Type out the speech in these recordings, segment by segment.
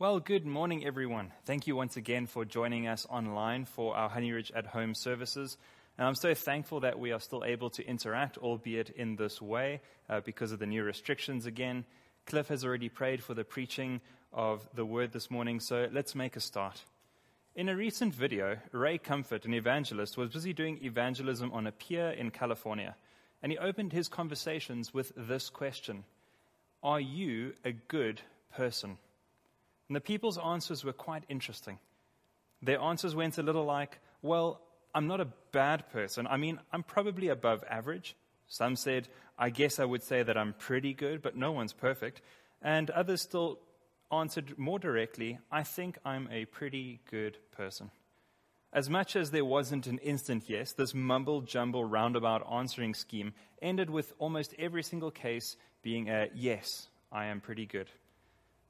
Well, good morning, everyone. Thank you once again for joining us online for our Honeyridge at Home services. And I'm so thankful that we are still able to interact, albeit in this way, uh, because of the new restrictions again. Cliff has already prayed for the preaching of the word this morning, so let's make a start. In a recent video, Ray Comfort, an evangelist, was busy doing evangelism on a pier in California, and he opened his conversations with this question Are you a good person? And the people's answers were quite interesting. Their answers went a little like, Well, I'm not a bad person. I mean, I'm probably above average. Some said, I guess I would say that I'm pretty good, but no one's perfect. And others still answered more directly, I think I'm a pretty good person. As much as there wasn't an instant yes, this mumble jumble roundabout answering scheme ended with almost every single case being a yes, I am pretty good.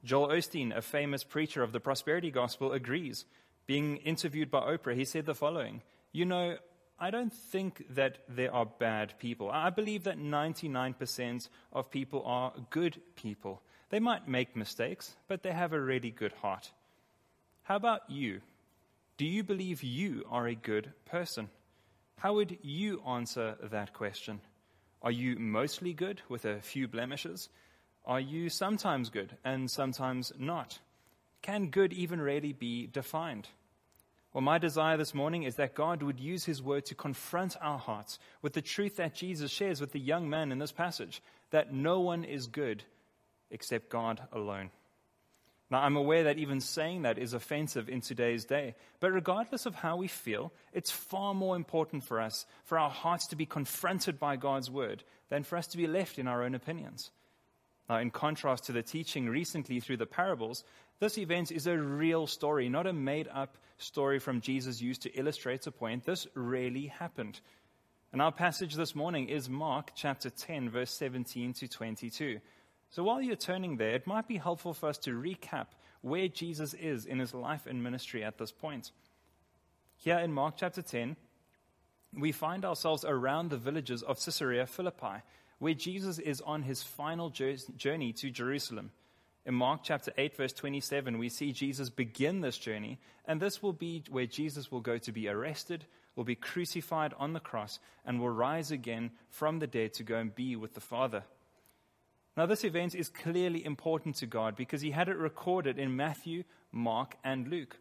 Joel Osteen, a famous preacher of the prosperity gospel, agrees. Being interviewed by Oprah, he said the following You know, I don't think that there are bad people. I believe that 99% of people are good people. They might make mistakes, but they have a really good heart. How about you? Do you believe you are a good person? How would you answer that question? Are you mostly good with a few blemishes? Are you sometimes good and sometimes not? Can good even really be defined? Well, my desire this morning is that God would use His word to confront our hearts with the truth that Jesus shares with the young man in this passage that no one is good except God alone. Now, I'm aware that even saying that is offensive in today's day, but regardless of how we feel, it's far more important for us, for our hearts to be confronted by God's word, than for us to be left in our own opinions. Now, in contrast to the teaching recently through the parables, this event is a real story, not a made up story from Jesus used to illustrate a point. This really happened. And our passage this morning is Mark chapter 10, verse 17 to 22. So while you're turning there, it might be helpful for us to recap where Jesus is in his life and ministry at this point. Here in Mark chapter 10, we find ourselves around the villages of Caesarea Philippi where Jesus is on his final journey to Jerusalem. In Mark chapter 8, verse 27, we see Jesus begin this journey, and this will be where Jesus will go to be arrested, will be crucified on the cross, and will rise again from the dead to go and be with the Father. Now, this event is clearly important to God because he had it recorded in Matthew, Mark, and Luke.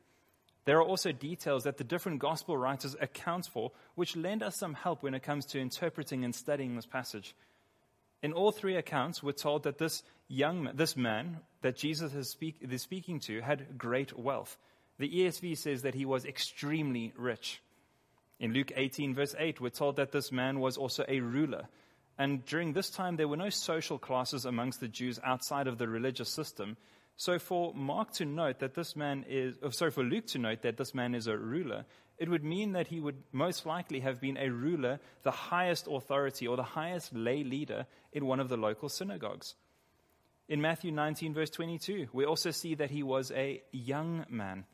There are also details that the different gospel writers account for, which lend us some help when it comes to interpreting and studying this passage. In all three accounts, we're told that this young this man that Jesus is, speak, is speaking to had great wealth. The ESV says that he was extremely rich. In Luke 18, verse 8, we're told that this man was also a ruler. And during this time, there were no social classes amongst the Jews outside of the religious system. So for Mark to note that this man is, oh, sorry, for Luke to note that this man is a ruler, it would mean that he would most likely have been a ruler, the highest authority or the highest lay leader in one of the local synagogues. In Matthew 19, verse 22, we also see that he was a young man.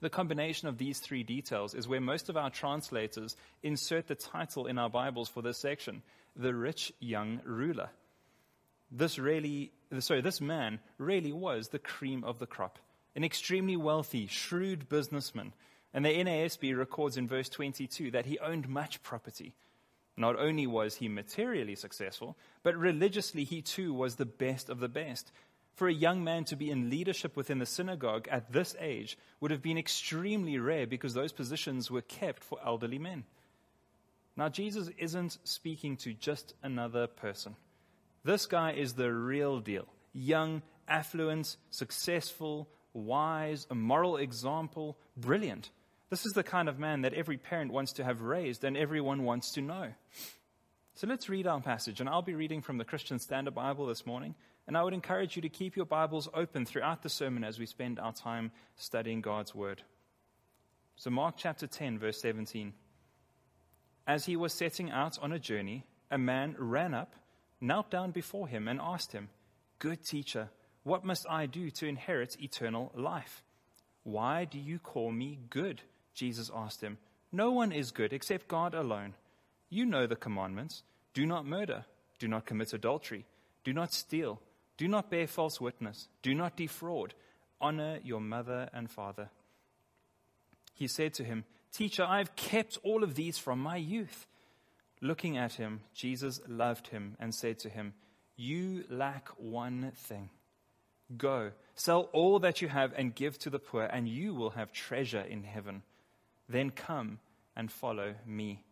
The combination of these three details is where most of our translators insert the title in our Bibles for this section the rich young ruler this really, sorry, this man really was the cream of the crop, an extremely wealthy, shrewd businessman. And the NASB records in verse 22 that he owned much property. Not only was he materially successful, but religiously he too was the best of the best. For a young man to be in leadership within the synagogue at this age would have been extremely rare because those positions were kept for elderly men. Now, Jesus isn't speaking to just another person. This guy is the real deal. Young, affluent, successful, wise, a moral example, brilliant. This is the kind of man that every parent wants to have raised and everyone wants to know. So let's read our passage, and I'll be reading from the Christian Standard Bible this morning. And I would encourage you to keep your Bibles open throughout the sermon as we spend our time studying God's Word. So, Mark chapter 10, verse 17. As he was setting out on a journey, a man ran up knelt down before him and asked him, Good teacher, what must I do to inherit eternal life? Why do you call me good? Jesus asked him. No one is good except God alone. You know the commandments do not murder, do not commit adultery, do not steal, do not bear false witness, do not defraud, Honor your mother and father. He said to him, Teacher, I have kept all of these from my youth. Looking at him, Jesus loved him and said to him, You lack one thing. Go, sell all that you have and give to the poor, and you will have treasure in heaven. Then come and follow me.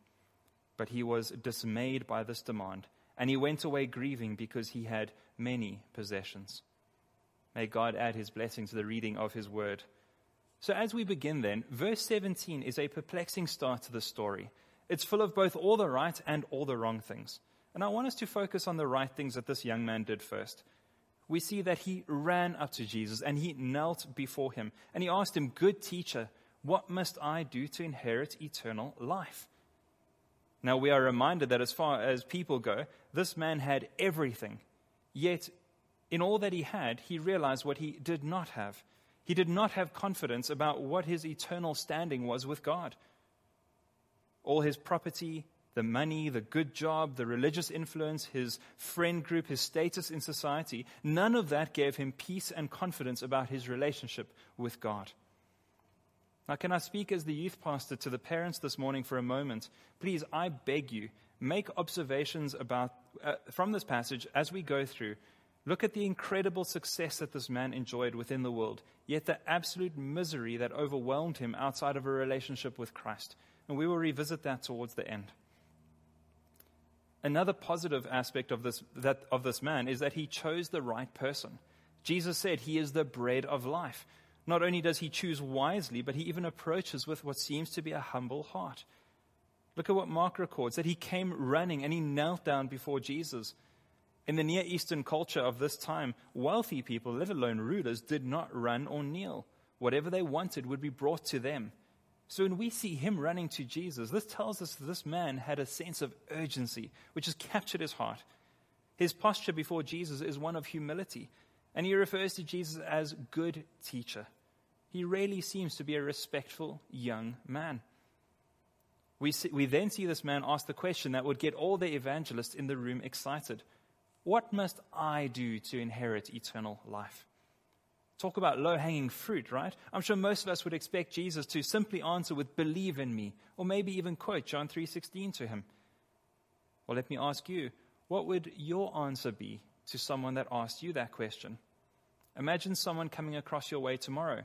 But he was dismayed by this demand, and he went away grieving because he had many possessions. May God add his blessing to the reading of his word. So, as we begin, then, verse 17 is a perplexing start to the story. It's full of both all the right and all the wrong things. And I want us to focus on the right things that this young man did first. We see that he ran up to Jesus and he knelt before him and he asked him, Good teacher, what must I do to inherit eternal life? Now, we are reminded that as far as people go, this man had everything. Yet, in all that he had, he realized what he did not have. He did not have confidence about what his eternal standing was with God. All his property, the money, the good job, the religious influence, his friend group, his status in society, none of that gave him peace and confidence about his relationship with God. Now, can I speak as the youth pastor to the parents this morning for a moment? Please, I beg you, make observations about, uh, from this passage as we go through Look at the incredible success that this man enjoyed within the world, yet the absolute misery that overwhelmed him outside of a relationship with Christ. And we will revisit that towards the end. Another positive aspect of this, that, of this man is that he chose the right person. Jesus said he is the bread of life. Not only does he choose wisely, but he even approaches with what seems to be a humble heart. Look at what Mark records that he came running and he knelt down before Jesus. In the Near Eastern culture of this time, wealthy people, let alone rulers, did not run or kneel. Whatever they wanted would be brought to them. So when we see him running to Jesus, this tells us this man had a sense of urgency, which has captured his heart. His posture before Jesus is one of humility, and he refers to Jesus as good teacher. He really seems to be a respectful young man. We, see, we then see this man ask the question that would get all the evangelists in the room excited. What must I do to inherit eternal life? Talk about low hanging fruit, right? I'm sure most of us would expect Jesus to simply answer with believe in me or maybe even quote John 3:16 to him. Well, let me ask you, what would your answer be to someone that asked you that question? Imagine someone coming across your way tomorrow.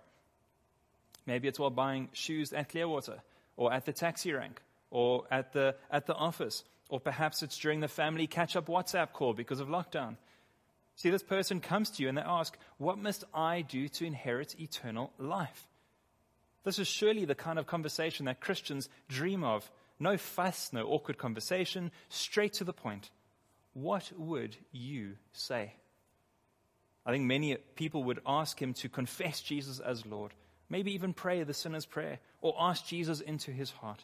Maybe it's while buying shoes at Clearwater or at the taxi rank or at the, at the office or perhaps it's during the family catch up WhatsApp call because of lockdown. See, this person comes to you and they ask, What must I do to inherit eternal life? This is surely the kind of conversation that Christians dream of. No fuss, no awkward conversation, straight to the point. What would you say? I think many people would ask him to confess Jesus as Lord, maybe even pray the sinner's prayer, or ask Jesus into his heart.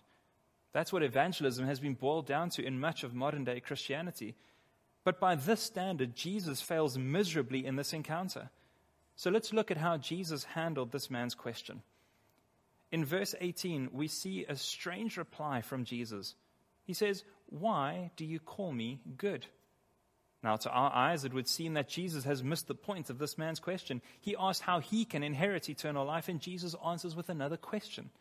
That's what evangelism has been boiled down to in much of modern day Christianity. But by this standard, Jesus fails miserably in this encounter. So let's look at how Jesus handled this man's question. In verse 18, we see a strange reply from Jesus. He says, Why do you call me good? Now, to our eyes, it would seem that Jesus has missed the point of this man's question. He asks how he can inherit eternal life, and Jesus answers with another question.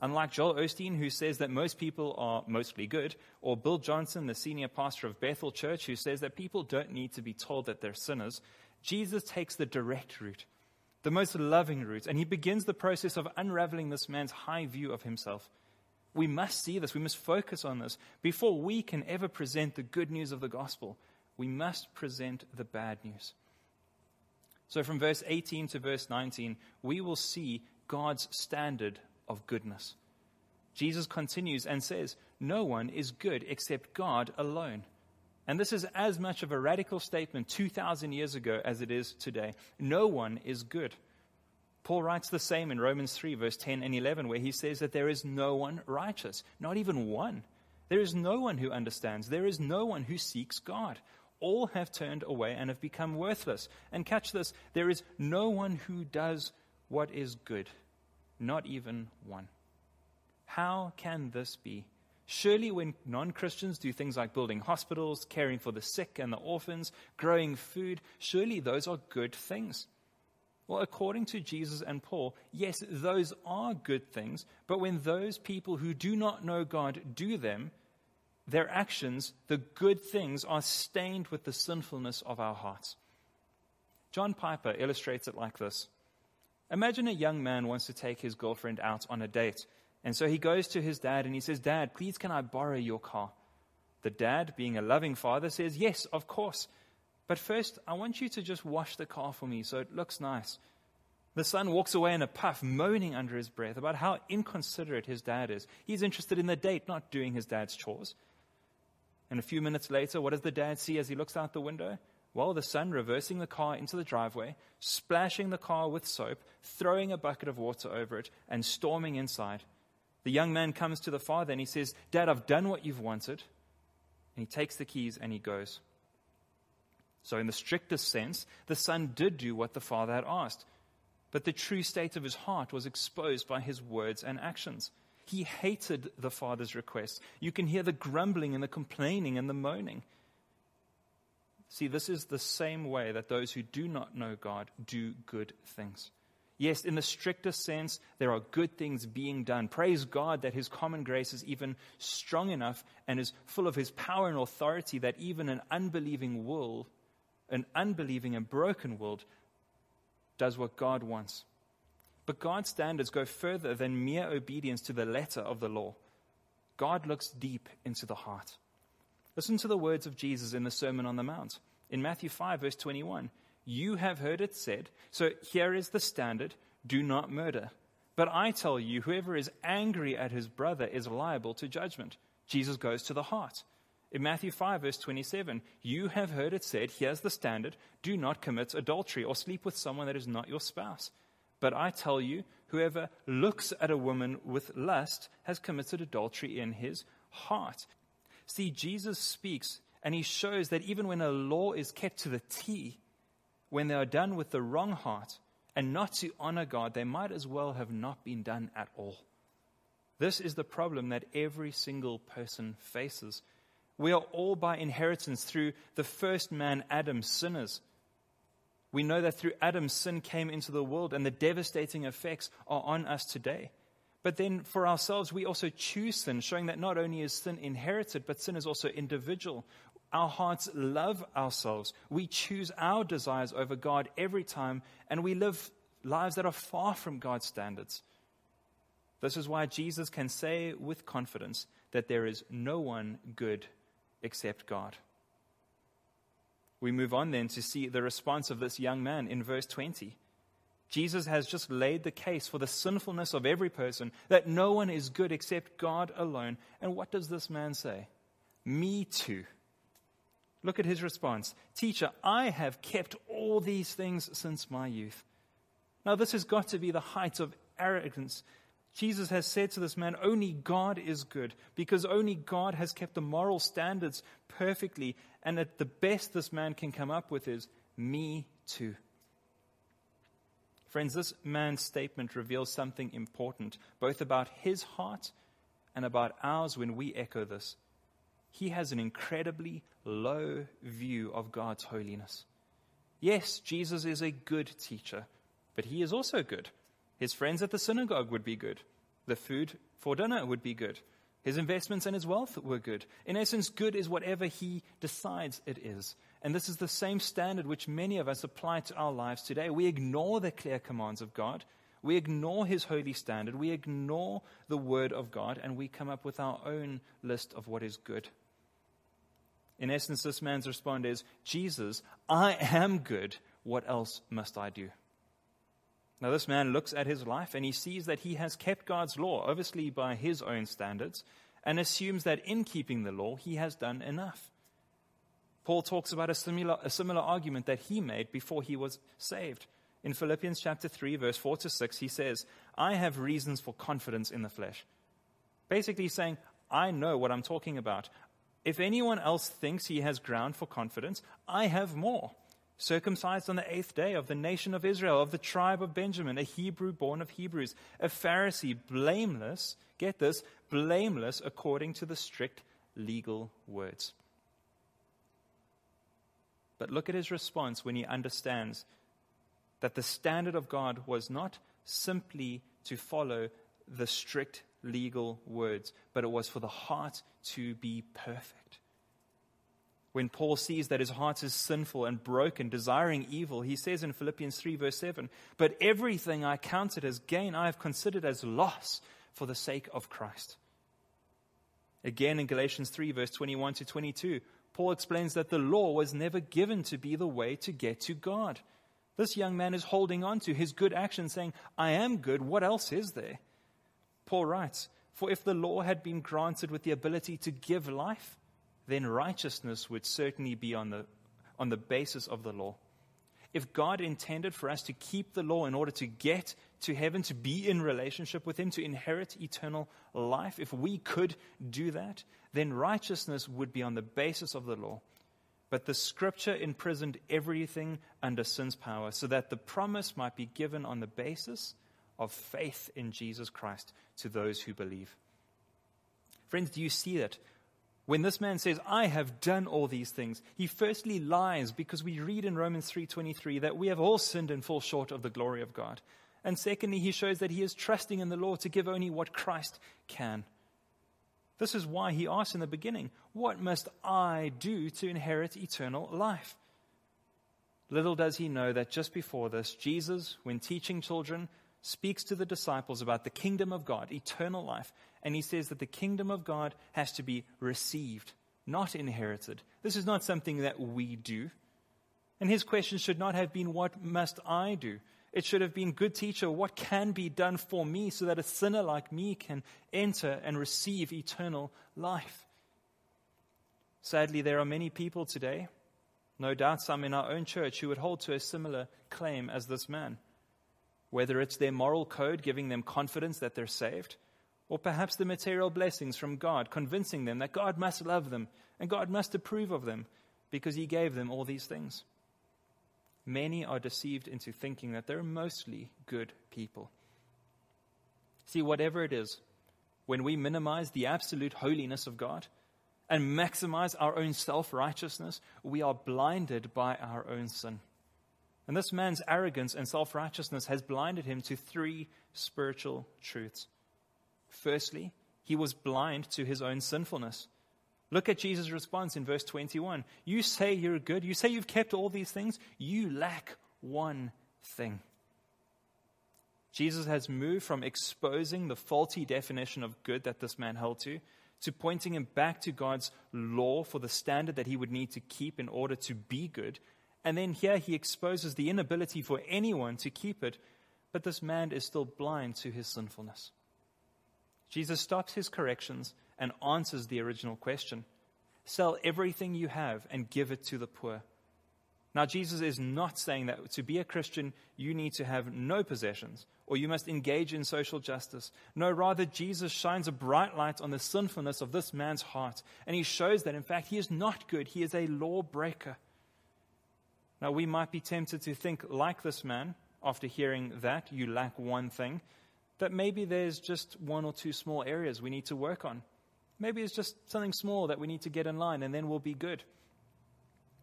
Unlike Joel Osteen, who says that most people are mostly good, or Bill Johnson, the senior pastor of Bethel Church, who says that people don't need to be told that they're sinners, Jesus takes the direct route, the most loving route, and he begins the process of unraveling this man's high view of himself. We must see this. We must focus on this. Before we can ever present the good news of the gospel, we must present the bad news. So, from verse 18 to verse 19, we will see God's standard of goodness. Jesus continues and says, No one is good except God alone. And this is as much of a radical statement 2,000 years ago as it is today. No one is good. Paul writes the same in Romans 3, verse 10 and 11, where he says that there is no one righteous, not even one. There is no one who understands. There is no one who seeks God. All have turned away and have become worthless. And catch this there is no one who does what is good not even one. How can this be? Surely, when non Christians do things like building hospitals, caring for the sick and the orphans, growing food, surely those are good things. Well, according to Jesus and Paul, yes, those are good things, but when those people who do not know God do them, their actions, the good things, are stained with the sinfulness of our hearts. John Piper illustrates it like this Imagine a young man wants to take his girlfriend out on a date. And so he goes to his dad and he says, Dad, please can I borrow your car? The dad, being a loving father, says, Yes, of course. But first, I want you to just wash the car for me so it looks nice. The son walks away in a puff, moaning under his breath about how inconsiderate his dad is. He's interested in the date, not doing his dad's chores. And a few minutes later, what does the dad see as he looks out the window? Well, the son reversing the car into the driveway, splashing the car with soap, throwing a bucket of water over it, and storming inside. The young man comes to the father and he says, Dad, I've done what you've wanted. And he takes the keys and he goes. So, in the strictest sense, the son did do what the father had asked. But the true state of his heart was exposed by his words and actions. He hated the father's request. You can hear the grumbling and the complaining and the moaning. See, this is the same way that those who do not know God do good things. Yes, in the strictest sense, there are good things being done. Praise God that His common grace is even strong enough and is full of His power and authority that even an unbelieving world, an unbelieving and broken world, does what God wants. But God's standards go further than mere obedience to the letter of the law. God looks deep into the heart. Listen to the words of Jesus in the Sermon on the Mount. In Matthew 5, verse 21, you have heard it said, so here is the standard do not murder. But I tell you, whoever is angry at his brother is liable to judgment. Jesus goes to the heart. In Matthew 5, verse 27, you have heard it said, here's the standard do not commit adultery or sleep with someone that is not your spouse. But I tell you, whoever looks at a woman with lust has committed adultery in his heart. See, Jesus speaks and he shows that even when a law is kept to the T, when they are done with the wrong heart and not to honor God, they might as well have not been done at all. This is the problem that every single person faces. We are all by inheritance through the first man, Adam, sinners. We know that through Adam, sin came into the world and the devastating effects are on us today. But then for ourselves, we also choose sin, showing that not only is sin inherited, but sin is also individual. Our hearts love ourselves. We choose our desires over God every time, and we live lives that are far from God's standards. This is why Jesus can say with confidence that there is no one good except God. We move on then to see the response of this young man in verse 20. Jesus has just laid the case for the sinfulness of every person, that no one is good except God alone. And what does this man say? Me too. Look at his response Teacher, I have kept all these things since my youth. Now, this has got to be the height of arrogance. Jesus has said to this man, Only God is good, because only God has kept the moral standards perfectly. And at the best this man can come up with is, Me too. Friends, this man's statement reveals something important, both about his heart and about ours when we echo this. He has an incredibly low view of God's holiness. Yes, Jesus is a good teacher, but he is also good. His friends at the synagogue would be good. The food for dinner would be good. His investments and his wealth were good. In essence, good is whatever he decides it is. And this is the same standard which many of us apply to our lives today. We ignore the clear commands of God. We ignore his holy standard. We ignore the word of God and we come up with our own list of what is good. In essence, this man's response is Jesus, I am good. What else must I do? Now, this man looks at his life and he sees that he has kept God's law, obviously by his own standards, and assumes that in keeping the law, he has done enough. Paul talks about a similar, a similar argument that he made before he was saved. In Philippians chapter 3, verse 4 to 6, he says, I have reasons for confidence in the flesh. Basically saying, I know what I'm talking about. If anyone else thinks he has ground for confidence, I have more. Circumcised on the eighth day of the nation of Israel, of the tribe of Benjamin, a Hebrew born of Hebrews, a Pharisee, blameless, get this, blameless according to the strict legal words. But look at his response when he understands that the standard of God was not simply to follow the strict legal words, but it was for the heart to be perfect. When Paul sees that his heart is sinful and broken, desiring evil, he says in Philippians 3, verse 7, But everything I counted as gain, I have considered as loss for the sake of Christ. Again in Galatians 3, verse 21 to 22, Paul explains that the law was never given to be the way to get to God. This young man is holding on to his good action, saying, I am good. What else is there? Paul writes, For if the law had been granted with the ability to give life, then righteousness would certainly be on the, on the basis of the law. If God intended for us to keep the law in order to get to heaven, to be in relationship with Him, to inherit eternal life, if we could do that, then righteousness would be on the basis of the law. But the scripture imprisoned everything under sin's power so that the promise might be given on the basis of faith in Jesus Christ to those who believe. Friends, do you see that? When this man says, I have done all these things, he firstly lies because we read in Romans 3:23 that we have all sinned and fall short of the glory of God. And secondly, he shows that he is trusting in the Lord to give only what Christ can. This is why he asks in the beginning, What must I do to inherit eternal life? Little does he know that just before this, Jesus, when teaching children, speaks to the disciples about the kingdom of God, eternal life, and he says that the kingdom of God has to be received, not inherited. This is not something that we do. And his question should not have been, What must I do? It should have been, Good teacher, what can be done for me so that a sinner like me can enter and receive eternal life? Sadly, there are many people today, no doubt some in our own church, who would hold to a similar claim as this man. Whether it's their moral code giving them confidence that they're saved, or perhaps the material blessings from God convincing them that God must love them and God must approve of them because He gave them all these things many are deceived into thinking that they're mostly good people. See, whatever it is, when we minimize the absolute holiness of God and maximize our own self righteousness, we are blinded by our own sin. And this man's arrogance and self righteousness has blinded him to three spiritual truths. Firstly, he was blind to his own sinfulness. Look at Jesus' response in verse 21. You say you're good. You say you've kept all these things. You lack one thing. Jesus has moved from exposing the faulty definition of good that this man held to, to pointing him back to God's law for the standard that he would need to keep in order to be good. And then here he exposes the inability for anyone to keep it, but this man is still blind to his sinfulness. Jesus stops his corrections and answers the original question Sell everything you have and give it to the poor. Now, Jesus is not saying that to be a Christian, you need to have no possessions or you must engage in social justice. No, rather, Jesus shines a bright light on the sinfulness of this man's heart, and he shows that, in fact, he is not good. He is a lawbreaker. Now, we might be tempted to think, like this man, after hearing that, you lack one thing, that maybe there's just one or two small areas we need to work on. Maybe it's just something small that we need to get in line and then we'll be good.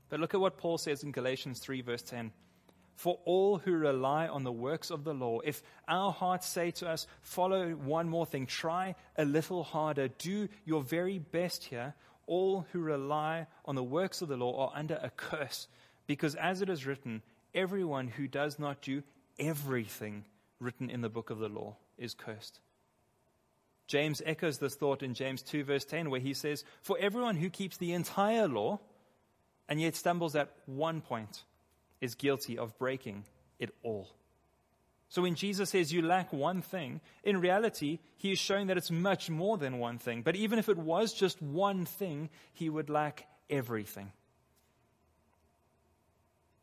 But look at what Paul says in Galatians 3, verse 10. For all who rely on the works of the law, if our hearts say to us, follow one more thing, try a little harder, do your very best here, all who rely on the works of the law are under a curse. Because as it is written, everyone who does not do everything written in the book of the law is cursed. James echoes this thought in James 2, verse 10, where he says, For everyone who keeps the entire law and yet stumbles at one point is guilty of breaking it all. So when Jesus says you lack one thing, in reality, he is showing that it's much more than one thing. But even if it was just one thing, he would lack everything.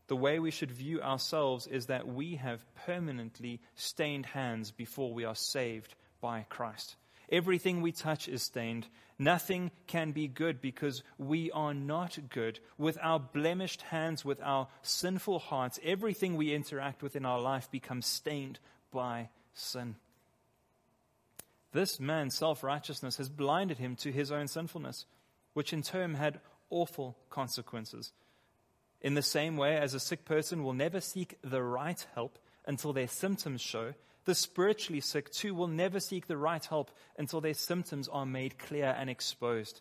The way we should view ourselves is that we have permanently stained hands before we are saved by Christ. Everything we touch is stained. Nothing can be good because we are not good. With our blemished hands, with our sinful hearts, everything we interact with in our life becomes stained by sin. This man's self righteousness has blinded him to his own sinfulness, which in turn had awful consequences. In the same way as a sick person will never seek the right help until their symptoms show, the spiritually sick too will never seek the right help until their symptoms are made clear and exposed.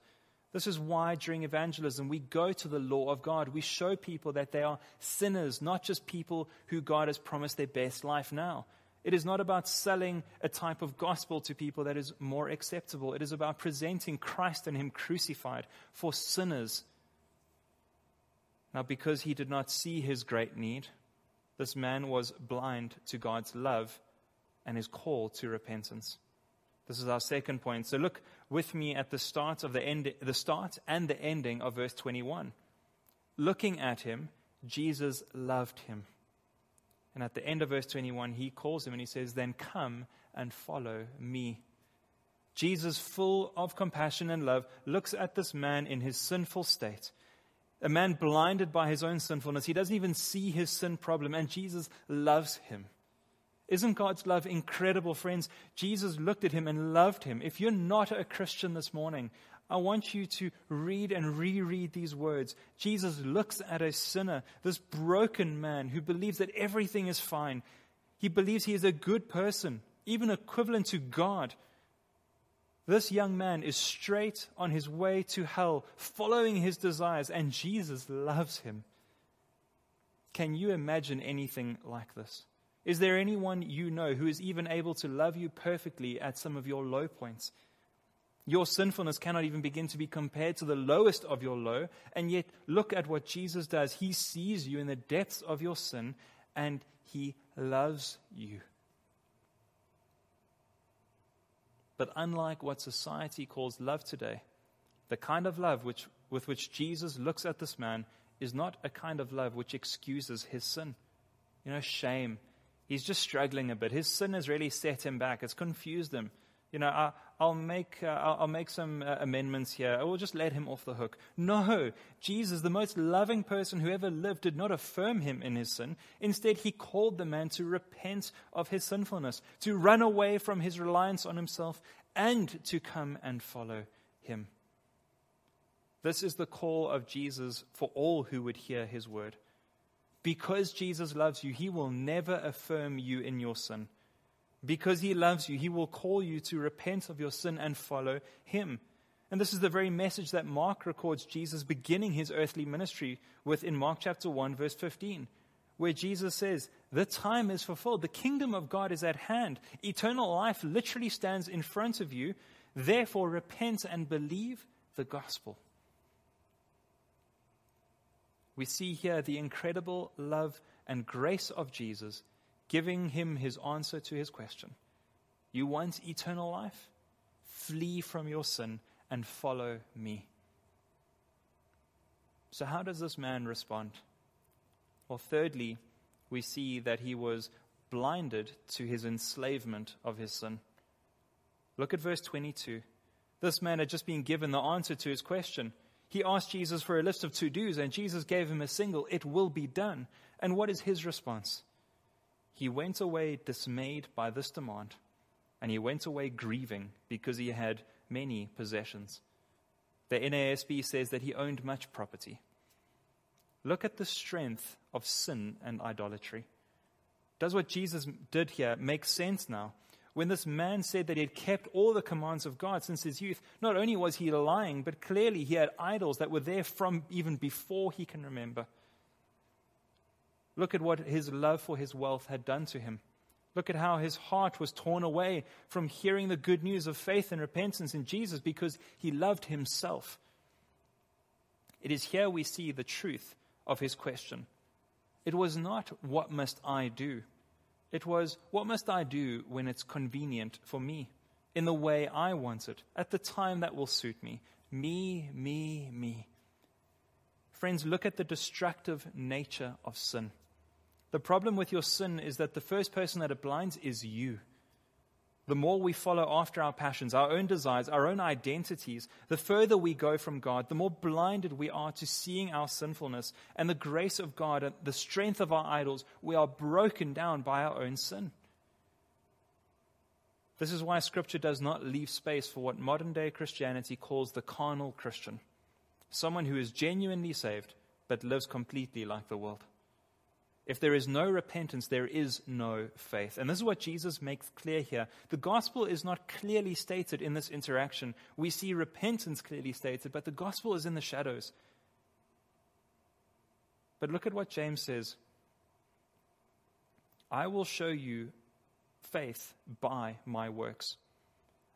This is why during evangelism we go to the law of God. We show people that they are sinners, not just people who God has promised their best life now. It is not about selling a type of gospel to people that is more acceptable. It is about presenting Christ and Him crucified for sinners. Now, because he did not see his great need, this man was blind to God's love and his call to repentance. This is our second point. So look with me at the start of the end, the start and the ending of verse 21. Looking at him, Jesus loved him. And at the end of verse 21, he calls him and he says, Then come and follow me. Jesus, full of compassion and love, looks at this man in his sinful state. A man blinded by his own sinfulness. He doesn't even see his sin problem, and Jesus loves him. Isn't God's love incredible, friends? Jesus looked at him and loved him. If you're not a Christian this morning, I want you to read and reread these words. Jesus looks at a sinner, this broken man who believes that everything is fine. He believes he is a good person, even equivalent to God. This young man is straight on his way to hell, following his desires, and Jesus loves him. Can you imagine anything like this? Is there anyone you know who is even able to love you perfectly at some of your low points? Your sinfulness cannot even begin to be compared to the lowest of your low. And yet, look at what Jesus does. He sees you in the depths of your sin and he loves you. But unlike what society calls love today, the kind of love which, with which Jesus looks at this man is not a kind of love which excuses his sin. You know, shame. He's just struggling a bit. His sin has really set him back, it's confused him you know, I, will make, uh, I'll, I'll, make some uh, amendments here. I will just let him off the hook. No, Jesus, the most loving person who ever lived, did not affirm him in his sin. Instead, he called the man to repent of his sinfulness, to run away from his reliance on himself, and to come and follow him. This is the call of Jesus for all who would hear his word. Because Jesus loves you, he will never affirm you in your sin. Because he loves you, he will call you to repent of your sin and follow him. And this is the very message that Mark records Jesus beginning his earthly ministry with in Mark chapter 1, verse 15, where Jesus says, The time is fulfilled. The kingdom of God is at hand. Eternal life literally stands in front of you. Therefore, repent and believe the gospel. We see here the incredible love and grace of Jesus giving him his answer to his question. You want eternal life? Flee from your sin and follow me. So, how does this man respond? Well, thirdly, we see that he was blinded to his enslavement of his sin. Look at verse 22. This man had just been given the answer to his question. He asked Jesus for a list of to dos, and Jesus gave him a single, It will be done. And what is his response? He went away dismayed by this demand, and he went away grieving because he had many possessions. The NASB says that he owned much property. Look at the strength of sin and idolatry. Does what Jesus did here make sense now? When this man said that he had kept all the commands of God since his youth, not only was he lying, but clearly he had idols that were there from even before he can remember. Look at what his love for his wealth had done to him. Look at how his heart was torn away from hearing the good news of faith and repentance in Jesus because he loved himself. It is here we see the truth of his question. It was not, What must I do? It was, What must I do when it's convenient for me, in the way I want it, at the time that will suit me? Me, me, me. Friends, look at the destructive nature of sin. The problem with your sin is that the first person that it blinds is you. The more we follow after our passions, our own desires, our own identities, the further we go from God, the more blinded we are to seeing our sinfulness and the grace of God and the strength of our idols. We are broken down by our own sin. This is why Scripture does not leave space for what modern day Christianity calls the carnal Christian someone who is genuinely saved but lives completely like the world. If there is no repentance, there is no faith. And this is what Jesus makes clear here. The gospel is not clearly stated in this interaction. We see repentance clearly stated, but the gospel is in the shadows. But look at what James says I will show you faith by my works.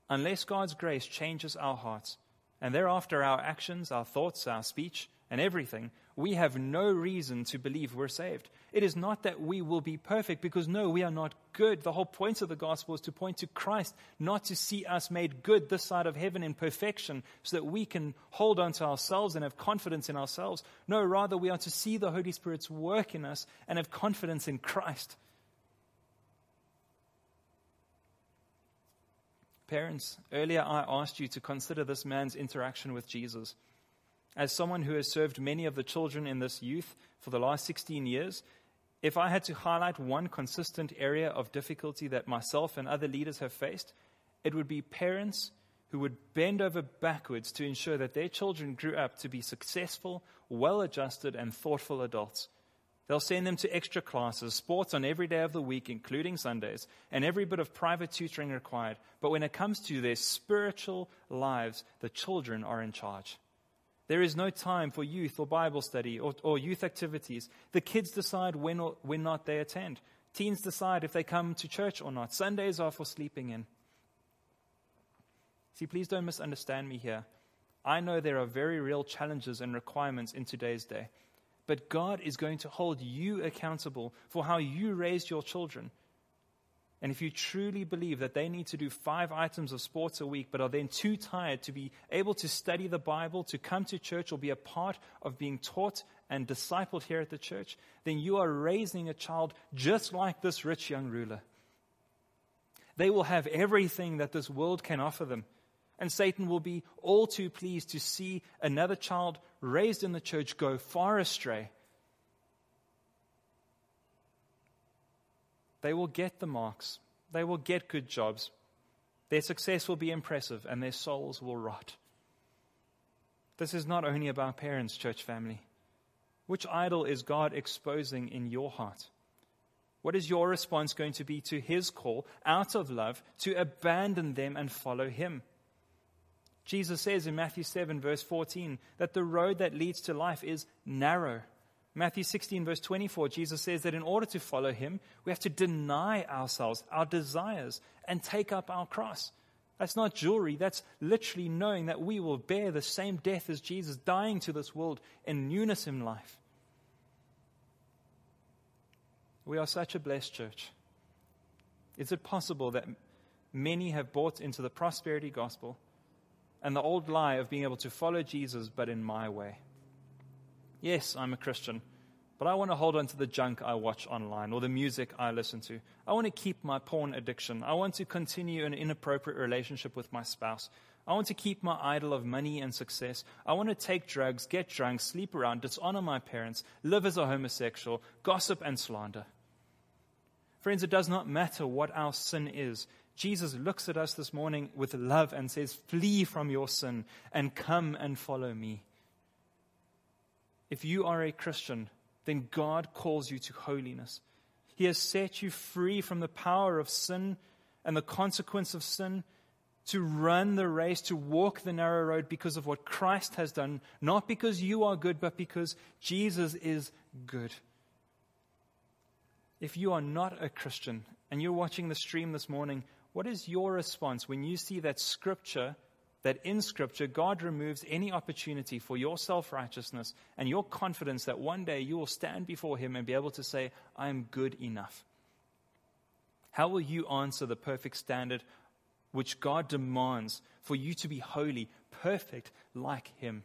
Unless God's grace changes our hearts, and thereafter our actions, our thoughts, our speech, and everything, we have no reason to believe we're saved. It is not that we will be perfect, because no, we are not good. The whole point of the gospel is to point to Christ, not to see us made good this side of heaven in perfection, so that we can hold on to ourselves and have confidence in ourselves. No, rather, we are to see the Holy Spirit's work in us and have confidence in Christ. Parents, earlier I asked you to consider this man's interaction with Jesus. As someone who has served many of the children in this youth for the last 16 years, if I had to highlight one consistent area of difficulty that myself and other leaders have faced, it would be parents who would bend over backwards to ensure that their children grew up to be successful, well adjusted, and thoughtful adults. They'll send them to extra classes, sports on every day of the week, including Sundays, and every bit of private tutoring required. But when it comes to their spiritual lives, the children are in charge. There is no time for youth or Bible study or, or youth activities. The kids decide when or when not they attend. Teens decide if they come to church or not. Sundays are for sleeping in. See, please don't misunderstand me here. I know there are very real challenges and requirements in today's day. But God is going to hold you accountable for how you raised your children. And if you truly believe that they need to do five items of sports a week, but are then too tired to be able to study the Bible, to come to church, or be a part of being taught and discipled here at the church, then you are raising a child just like this rich young ruler. They will have everything that this world can offer them. And Satan will be all too pleased to see another child raised in the church go far astray They will get the marks, they will get good jobs. Their success will be impressive, and their souls will rot. This is not only about parents, church family. Which idol is God exposing in your heart? What is your response going to be to his call out of love to abandon them and follow him? Jesus says in Matthew 7, verse 14, that the road that leads to life is narrow Matthew 16, verse 24, Jesus says that in order to follow him, we have to deny ourselves, our desires, and take up our cross. That's not jewelry. That's literally knowing that we will bear the same death as Jesus, dying to this world in newness in life. We are such a blessed church. Is it possible that many have bought into the prosperity gospel and the old lie of being able to follow Jesus but in my way? Yes, I'm a Christian, but I want to hold on to the junk I watch online or the music I listen to. I want to keep my porn addiction. I want to continue an inappropriate relationship with my spouse. I want to keep my idol of money and success. I want to take drugs, get drunk, sleep around, dishonor my parents, live as a homosexual, gossip and slander. Friends, it does not matter what our sin is. Jesus looks at us this morning with love and says, Flee from your sin and come and follow me. If you are a Christian, then God calls you to holiness. He has set you free from the power of sin and the consequence of sin to run the race, to walk the narrow road because of what Christ has done, not because you are good, but because Jesus is good. If you are not a Christian and you're watching the stream this morning, what is your response when you see that scripture? That in Scripture, God removes any opportunity for your self righteousness and your confidence that one day you will stand before Him and be able to say, I am good enough. How will you answer the perfect standard which God demands for you to be holy, perfect like Him?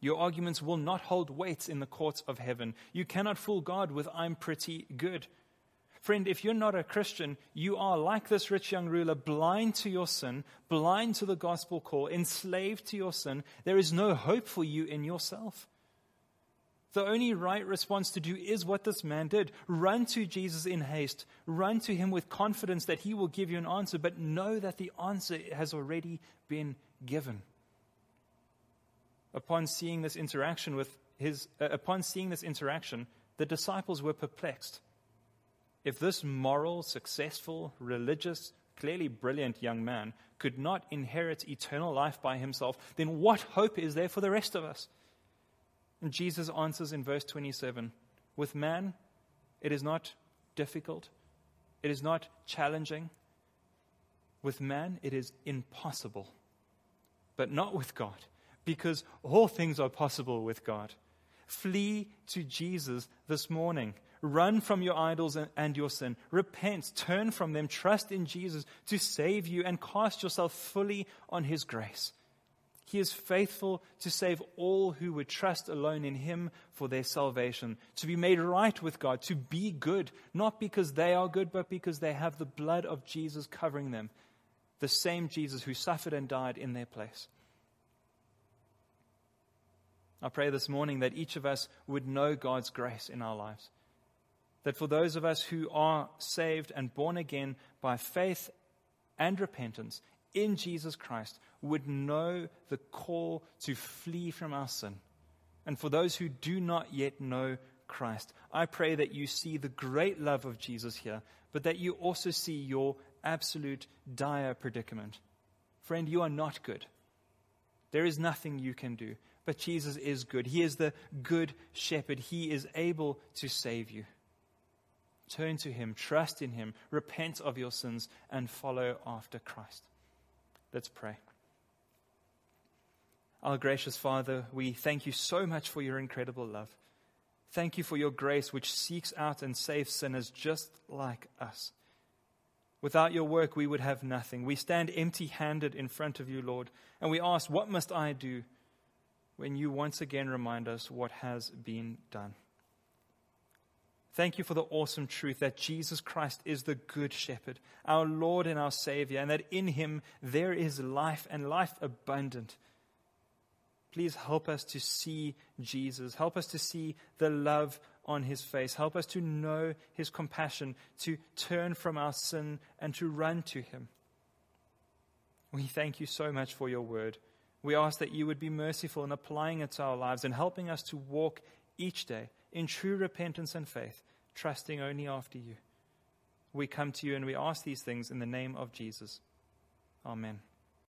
Your arguments will not hold weight in the courts of heaven. You cannot fool God with, I'm pretty good. Friend, if you're not a Christian, you are like this rich young ruler, blind to your sin, blind to the gospel call, enslaved to your sin. There is no hope for you in yourself. The only right response to do is what this man did run to Jesus in haste, run to him with confidence that he will give you an answer, but know that the answer has already been given. Upon seeing this interaction with his, uh, upon seeing this interaction, the disciples were perplexed. If this moral, successful, religious, clearly brilliant young man could not inherit eternal life by himself, then what hope is there for the rest of us? And Jesus answers in verse 27 With man, it is not difficult, it is not challenging. With man, it is impossible, but not with God, because all things are possible with God. Flee to Jesus this morning. Run from your idols and your sin. Repent, turn from them, trust in Jesus to save you, and cast yourself fully on His grace. He is faithful to save all who would trust alone in Him for their salvation, to be made right with God, to be good, not because they are good, but because they have the blood of Jesus covering them, the same Jesus who suffered and died in their place. I pray this morning that each of us would know God's grace in our lives. That for those of us who are saved and born again by faith and repentance in Jesus Christ would know the call to flee from our sin. And for those who do not yet know Christ, I pray that you see the great love of Jesus here, but that you also see your absolute dire predicament. Friend, you are not good. There is nothing you can do. But Jesus is good. He is the good shepherd. He is able to save you. Turn to Him, trust in Him, repent of your sins, and follow after Christ. Let's pray. Our gracious Father, we thank you so much for your incredible love. Thank you for your grace, which seeks out and saves sinners just like us. Without your work, we would have nothing. We stand empty handed in front of you, Lord, and we ask, What must I do? when you once again remind us what has been done. Thank you for the awesome truth that Jesus Christ is the Good Shepherd, our Lord and our Savior, and that in Him there is life and life abundant. Please help us to see Jesus. Help us to see the love on His face. Help us to know His compassion, to turn from our sin and to run to Him. We thank you so much for your word. We ask that you would be merciful in applying it to our lives and helping us to walk each day in true repentance and faith, trusting only after you. We come to you and we ask these things in the name of Jesus. Amen.